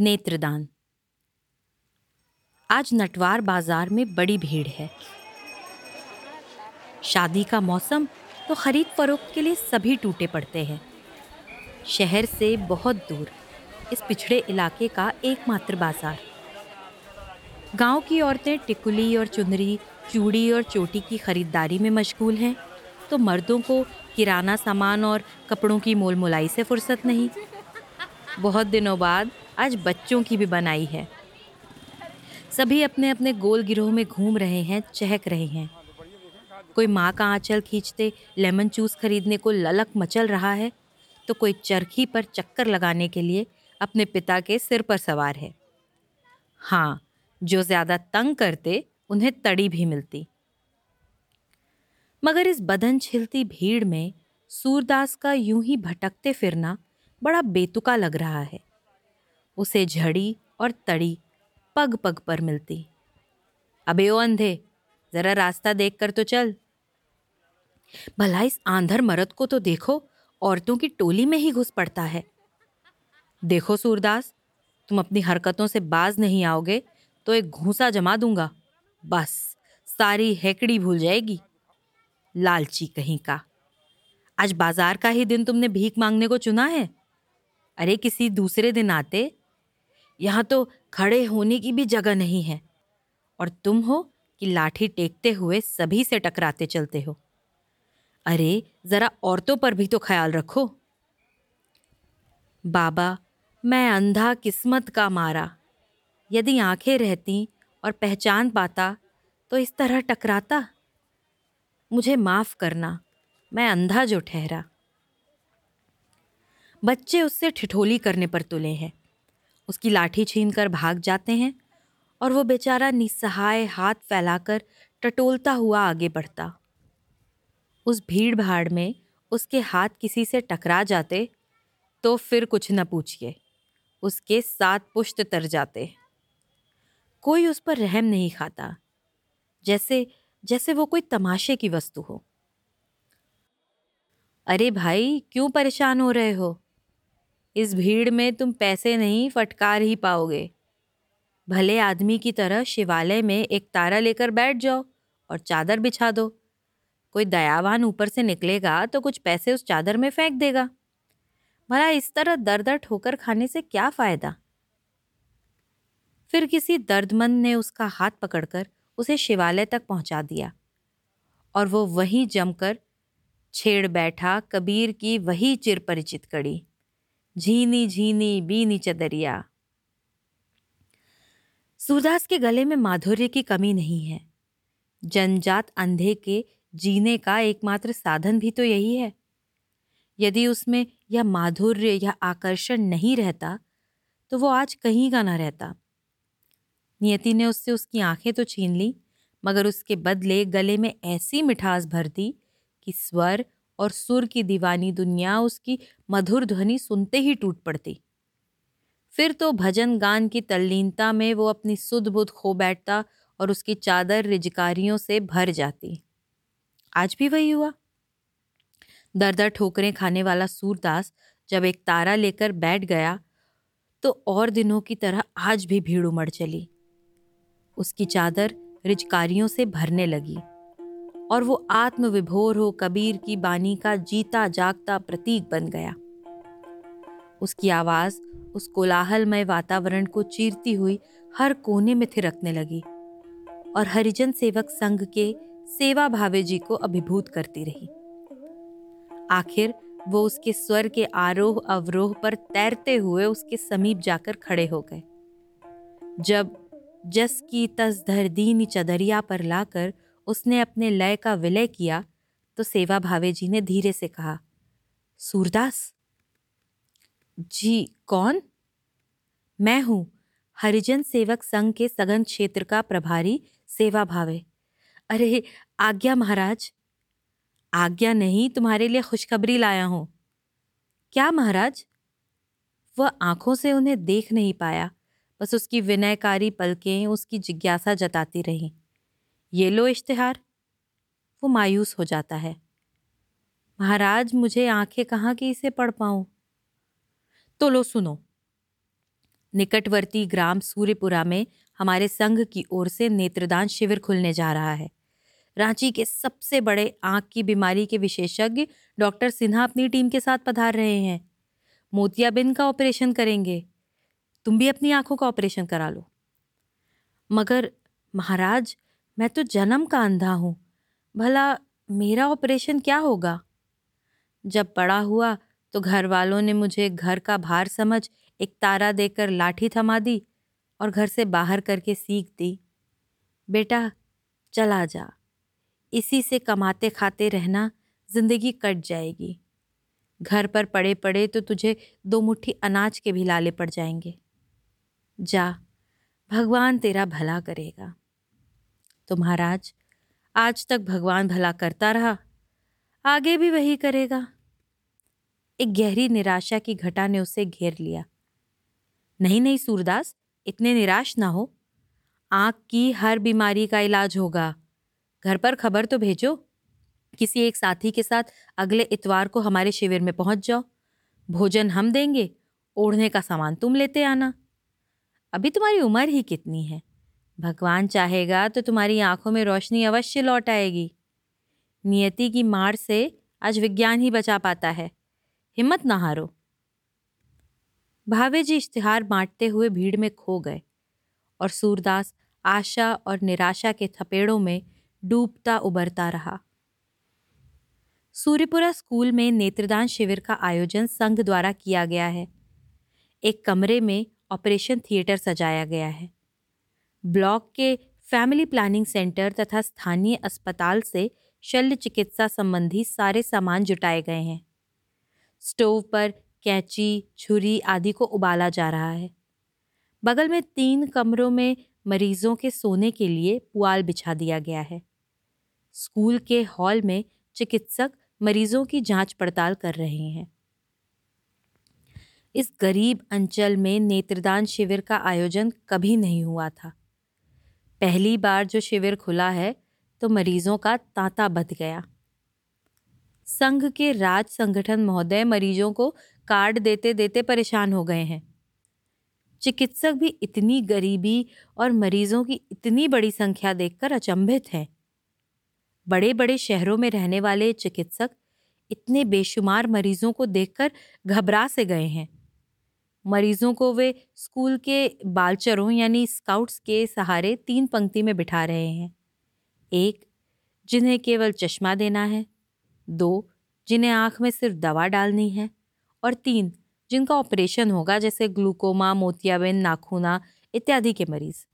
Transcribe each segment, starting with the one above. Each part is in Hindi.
नेत्रदान। आज नटवार बाज़ार में बड़ी भीड़ है। शादी का मौसम तो खरीद फरोख्त के लिए सभी टूटे पड़ते हैं। शहर से बहुत दूर, इस पिछड़े इलाके का एकमात्र बाज़ार। गाँव की औरतें टिकुली और चुनरी, चूड़ी और चोटी की खरीदारी में मशगूल हैं तो मर्दों को किराना सामान और कपड़ों की मोल मोलाई से फुर्सत नहीं। बहुत दिनों बाद आज बच्चों की भी बनाई है। सभी अपने अपने गोल गिरोह में घूम रहे हैं, चहक रहे हैं। कोई माँ का आंचल खींचते, लेमन जूस खरीदने को ललक मचल रहा है तो कोई चरखी पर चक्कर लगाने के लिए अपने पिता के सिर पर सवार है। हाँ जो ज़्यादा तंग करते, उन्हें तड़ी भी मिलती। मगर इस बदन छिलती भीड़ में सूरदास का यूँ ही भटकते फिरना बड़ा बेतुका लग रहा है। उसे झड़ी और तड़ी पग पग पर मिलती। अबे ओ अंधे, जरा रास्ता देख कर तो चल। भला इस आंधर मरद को तो देखो, औरतों की टोली में ही घुस पड़ता है। देखो सूरदास, तुम अपनी हरकतों से बाज नहीं आओगे तो एक घूसा जमा दूँगा। बस, सारी हेकड़ी भूल जाएगी। लालची कहीं का। आज बाज़ार का ही दिन तुमने भीख मांगने को चुना है? अरे किसी दूसरे दिन आते यहाँ तो खड़े होने की भी जगह नहीं है। और तुम हो कि लाठी टेकते हुए सभी से टकराते चलते हो। अरे, जरा औरतों पर भी तो ख्याल रखो। बाबा, मैं अंधा किस्मत का मारा। यदि आँखें रहती और पहचान पाता तो इस तरह टकराता। मुझे माफ़ करना, मैं अंधा जो ठहरा। बच्चे उससे ठिठोली करने पर तुले हैं। उसकी लाठी छीन कर भाग जाते हैं और वो बेचारा निस्सहाय हाथ फैलाकर टटोलता हुआ आगे बढ़ता। उस भीड़ भाड़ में उसके हाथ किसी से टकरा जाते तो फिर कुछ न पूछिए, उसके साथ पुष्ट तर जाते। कोई उस पर रहम नहीं खाता, जैसे जैसे वो कोई तमाशे की वस्तु हो। अरे भाई, क्यों परेशान हो रहे हो? इस भीड़ में तुम पैसे नहीं फटकार ही पाओगे। भले आदमी की तरह शिवालय में एक तारा लेकर बैठ जाओ और चादर बिछा दो। कोई दयावान ऊपर से निकलेगा तो कुछ पैसे उस चादर में फेंक देगा। भला इस तरह दर दर ठोकर खाने से क्या फ़ायदा? फिर किसी दर्दमंद ने उसका हाथ पकड़कर उसे शिवालय तक पहुँचा दिया और वो वहीं जमकर छेड़ बैठा कबीर की वही चिर परिचित कड़ी। झीनी झीनी, बीनी चदरिया। सूरदास के गले में माधुर्य की कमी नहीं है। जनजात अंधे के जीने का एकमात्र साधन भी तो यही है। यदि उसमें यह माधुर्य या आकर्षण नहीं रहता तो वो आज कहीं का ना रहता। नियति ने उससे उसकी आँखें तो छीन ली, मगर उसके बदले गले में ऐसी मिठास भर दी कि स्वर और सुर की दीवानी दुनिया उसकी मधुर ध्वनि सुनते ही टूट पड़ती। फिर तो भजन गान की तल्लीनता में वो अपनी सुध बुध खो बैठता और उसकी चादर रिजकारियों से भर जाती। आज भी वही हुआ। दर दर ठोकरें खाने वाला सूरदास जब एक तारा लेकर बैठ गया तो और दिनों की तरह आज भी भीड़ उमड़ चली। उसकी चादर रिजकारियों से भरने लगी। और वो आत्मविभोर हो कबीर की बानी का जीता जागता प्रतीक बन गया। उसकी आवाज़, उस कोलाहलमय वातावरण को चीरती हुई हर कोने में थिरकने लगी और हरिजन सेवक संघ के सेवा भावे जी को अभिभूत करती रही। आखिर वो उसके स्वर के आरोह अवरोह पर तैरते हुए उसके समीप जाकर खड़े हो गए। जब जस की तस धर दीनी चदरिया पर लाकर उसने अपने लय का विलय किया तो सेवा भावे जी ने धीरे से कहा, सूरदास, जी कौन? मैं हूँ हरिजन सेवक संघ के सघन क्षेत्र का प्रभारी सेवा भावे। अरे, आज्ञा महाराज, आज्ञा नहीं तुम्हारे लिए खुशखबरी लाया हूँ। क्या महाराज? वह आँखों से उन्हें देख नहीं पाया, बस उसकी विनयकारी पलकें, उसकी जिज्ञासा जताती रहीं। ये लो इश्तहार। वो मायूस हो जाता है। महाराज, मुझे आँखें कहाँ की इसे पढ़ पाऊँ? तो लो सुनो। निकटवर्ती ग्राम सूर्यपुरा में हमारे संघ की ओर से नेत्रदान शिविर खुलने जा रहा है। रांची के सबसे बड़े आँख की बीमारी के विशेषज्ञ डॉक्टर सिन्हा अपनी टीम के साथ पधार रहे हैं। मोतियाबिंद का ऑपरेशन करेंगे। तुम भी अपनी आँखों का ऑपरेशन करा लो। मगर महाराज मैं तो जन्म का अंधा हूँ। भला मेरा ऑपरेशन क्या होगा? जब बड़ा हुआ तो घर वालों ने मुझे घर का भार समझ एक तारा देकर लाठी थमा दी और घर से बाहर करके सीख दी। बेटा, चला जा। इसी से कमाते खाते रहना ज़िंदगी कट जाएगी। घर पर पड़े पड़े तो तुझे दो मुट्ठी अनाज के भी लाले पड़ जाएँगे। जा, भगवान तेरा भला करेगा। तो महाराज, आज तक भगवान भला करता रहा, आगे भी वही करेगा। एक गहरी निराशा की घटा ने उसे घेर लिया। नहीं नहीं सूरदास, इतने निराश ना हो। आँख की हर बीमारी का इलाज होगा। घर पर खबर तो भेजो। किसी एक साथी के साथ अगले इतवार को हमारे शिविर में पहुँच जाओ। भोजन हम देंगे, ओढ़ने का सामान तुम लेते आना। अभी तुम्हारी उम्र ही कितनी है? भगवान चाहेगा तो तुम्हारी आँखों में रोशनी अवश्य लौट आएगी। नियति की मार से आज विज्ञान ही बचा पाता है। हिम्मत ना हारो। भावे जी इश्तिहार बांटते हुए भीड़ में खो गए और सूरदास आशा और निराशा के थपेड़ों में डूबता उबरता रहा। सूर्यपुरा स्कूल में नेत्रदान शिविर का आयोजन संघ द्वारा किया गया है। एक कमरे में ऑपरेशन थिएटर सजाया गया है। ब्लॉक के फैमिली प्लानिंग सेंटर तथा स्थानीय अस्पताल से शल्य चिकित्सा संबंधी सारे सामान जुटाए गए हैं। स्टोव पर कैंची, छुरी आदि को उबाला जा रहा है। बगल में तीन कमरों में मरीजों के सोने के लिए पुआल बिछा दिया गया है। स्कूल के हॉल में चिकित्सक मरीजों की जाँच पड़ताल कर रहे हैं। इस गरीब अंचल में नेत्रदान शिविर का आयोजन कभी नहीं हुआ था। पहली बार जो शिविर खुला है तो मरीजों का तांता बध गया। संघ के राज संगठन महोदय मरीजों को कार्ड देते देते परेशान हो गए हैं। चिकित्सक भी इतनी गरीबी और मरीजों की इतनी बड़ी संख्या देखकर अचंभित हैं। बड़े बड़े शहरों में रहने वाले चिकित्सक इतने बेशुमार मरीजों को देखकर घबरा से गए हैं। मरीजों को वे स्कूल के बालचरों यानी स्काउट्स के सहारे तीन पंक्ति में बिठा रहे हैं। एक, जिन्हें केवल चश्मा देना है। दो, जिन्हें आँख में सिर्फ़ दवा डालनी है। और तीन, जिनका ऑपरेशन होगा जैसे ग्लूकोमा, मोतियाबिंद, नाखूना इत्यादि के मरीज़।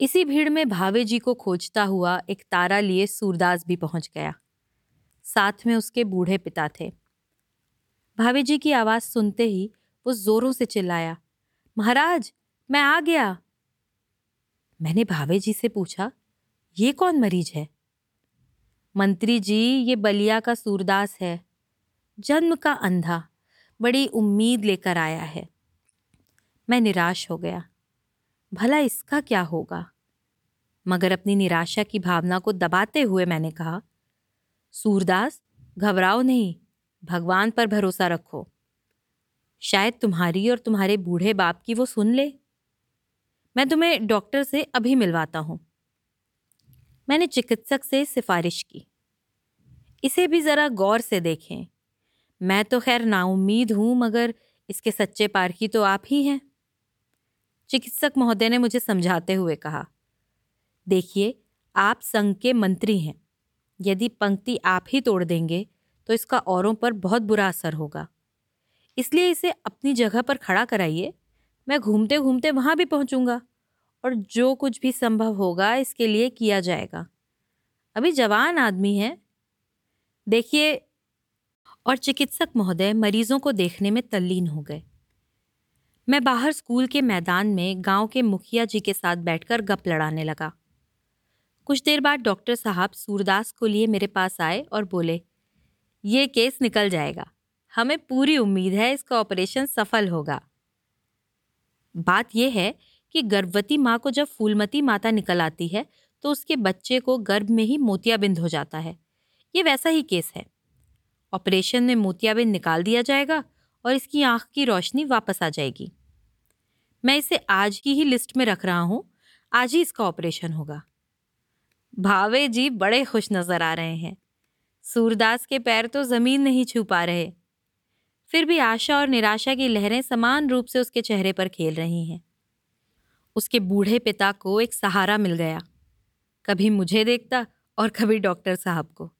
इसी भीड़ में भावे जी को खोजता हुआ एक तारा लिए सूरदास भी पहुँच गया। साथ में उसके बूढ़े पिता थे। भाभी जी की आवाज़ सुनते ही वो जोरों से चिल्लाया, महाराज, मैं आ गया। मैंने भावे जी से पूछा, ये कौन मरीज़ है? मंत्री जी, ये बलिया का सूरदास है। जन्म का अंधा, बड़ी उम्मीद लेकर आया है। मैं निराश हो गया, भला इसका क्या होगा? मगर अपनी निराशा की भावना को दबाते हुए मैंने कहा, सूरदास, घबराओ नहीं। भगवान पर भरोसा रखो। शायद तुम्हारी और तुम्हारे बूढ़े बाप की वो सुन ले। मैं तुम्हें डॉक्टर से अभी मिलवाता हूँ। मैंने चिकित्सक से सिफारिश की। इसे भी ज़रा गौर से देखें। मैं तो खैर नाउम्मीद हूँ, मगर इसके सच्चे पारखी तो आप ही हैं। चिकित्सक महोदय ने मुझे समझाते हुए कहा, देखिए, आप संघ के मंत्री हैं। यदि पंक्ति आप ही तोड़ देंगे तो इसका औरों पर बहुत बुरा असर होगा। इसलिए इसे अपनी जगह पर खड़ा कराइए। मैं घूमते घूमते वहाँ भी पहुँचूँगा और जो कुछ भी संभव होगा इसके लिए किया जाएगा। अभी जवान आदमी है। देखिए, और चिकित्सक महोदय मरीजों को देखने में तल्लीन हो गए। मैं बाहर स्कूल के मैदान में गाँव के मुखिया जी के साथ बैठकर गप लड़ाने लगा। कुछ देर बाद डॉक्टर साहब सूरदास को लिए मेरे पास आए और बोले ये केस निकल जाएगा। हमें पूरी उम्मीद है इसका ऑपरेशन सफल होगा। बात यह है कि गर्भवती माँ को जब फूलमती माता निकल आती है तो उसके बच्चे को गर्भ में ही मोतियाबिंद हो जाता है। ये वैसा ही केस है। ऑपरेशन में मोतियाबिंद निकाल दिया जाएगा और इसकी आँख की रोशनी वापस आ जाएगी। मैं इसे आज की ही लिस्ट में रख रहा हूँ। आज ही इसका ऑपरेशन होगा। भावे जी बड़े खुश नज़र आ रहे हैं। सूरदास के पैर तो ज़मीन नहीं छू पा रहे। फिर भी आशा और निराशा की लहरें समान रूप से उसके चेहरे पर खेल रही हैं। उसके बूढ़े पिता को एक सहारा मिल गया। कभी मुझे देखता और कभी डॉक्टर साहब को।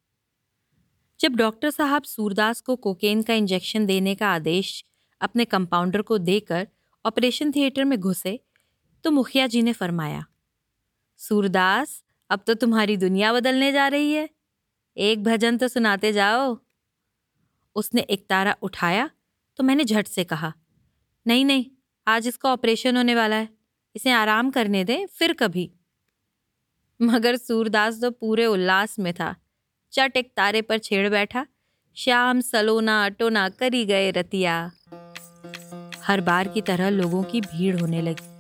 जब डॉक्टर साहब सूरदास को कोकेन का इंजेक्शन देने का आदेश अपने कंपाउंडर को देकर ऑपरेशन थिएटर में घुसे तो मुखिया जी ने फरमाया, सूरदास, अब तो तुम्हारी दुनिया बदलने जा रही है। एक भजन तो सुनाते जाओ। उसने एक तारा उठाया तो मैंने झट से कहा, नहीं नहीं, आज इसका ऑपरेशन होने वाला है, इसे आराम करने दें, फिर कभी। मगर सूरदास तो पूरे उल्लास में था। चट एक तारे पर छेड़ बैठा, श्याम, सलोना, अटोना, करी गए रतिया। हर बार की तरह लोगों की भीड़ होने लगी।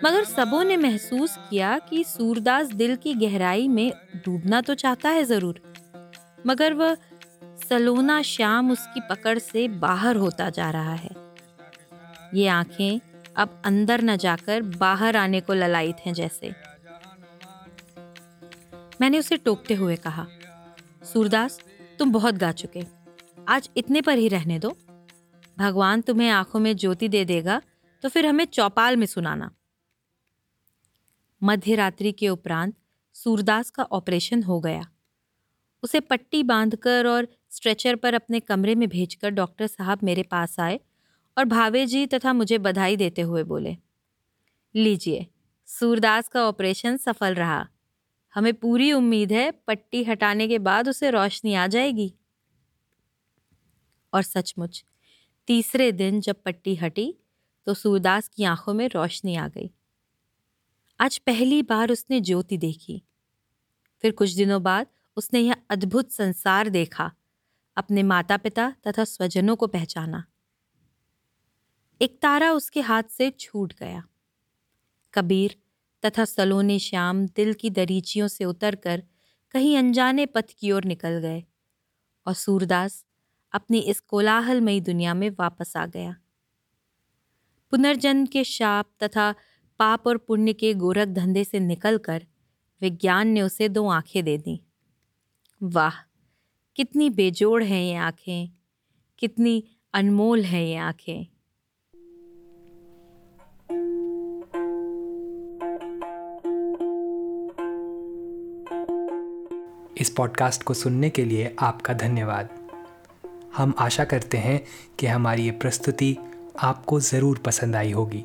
मगर सबों ने महसूस किया कि सूरदास दिल की गहराई में डूबना तो चाहता है ज़रूर, मगर वह सलोना श्याम उसकी पकड़ से बाहर होता जा रहा है। ये आँखें अब अंदर न जाकर बाहर आने को ललायित हैं जैसे। मैंने उसे टोकते हुए कहा, सूरदास, तुम बहुत गा चुके, आज इतने पर ही रहने दो। भगवान तुम्हें आँखों में ज्योति दे देगा तो फिर हमें चौपाल में सुनाना। मध्य रात्रि के उपरांत सूरदास का ऑपरेशन हो गया। उसे पट्टी बांधकर और स्ट्रेचर पर अपने कमरे में भेजकर डॉक्टर साहब मेरे पास आए और भावे जी तथा मुझे बधाई देते हुए बोले, लीजिए, सूरदास का ऑपरेशन सफल रहा। हमें पूरी उम्मीद है पट्टी हटाने के बाद उसे रोशनी आ जाएगी। और सचमुच, तीसरे दिन जब पट्टी हटी तो सूरदास की आँखों में रोशनी आ गई। आज पहली बार उसने ज्योति देखी। फिर कुछ दिनों बाद उसने यह अद्भुत संसार देखा, अपने माता पिता तथा स्वजनों को पहचाना। एक तारा उसके हाथ से छूट गया। कबीर तथा सलोने श्याम दिल की दरीचियों से उतरकर कहीं अनजाने पथ की ओर निकल गए और सूरदास अपनी इस कोलाहलमयी दुनिया में वापस आ गया। पुनर्जन्म के शाप तथा पाप और पुण्य के गोरख धंधे से निकलकर विज्ञान ने उसे दो आँखें दे दी। वाह, कितनी बेजोड़ हैं ये आँखें, कितनी अनमोल हैं ये आँखें। इस पॉडकास्ट को सुनने के लिए आपका धन्यवाद। हम आशा करते हैं कि हमारी ये प्रस्तुति आपको ज़रूर पसंद आई होगी।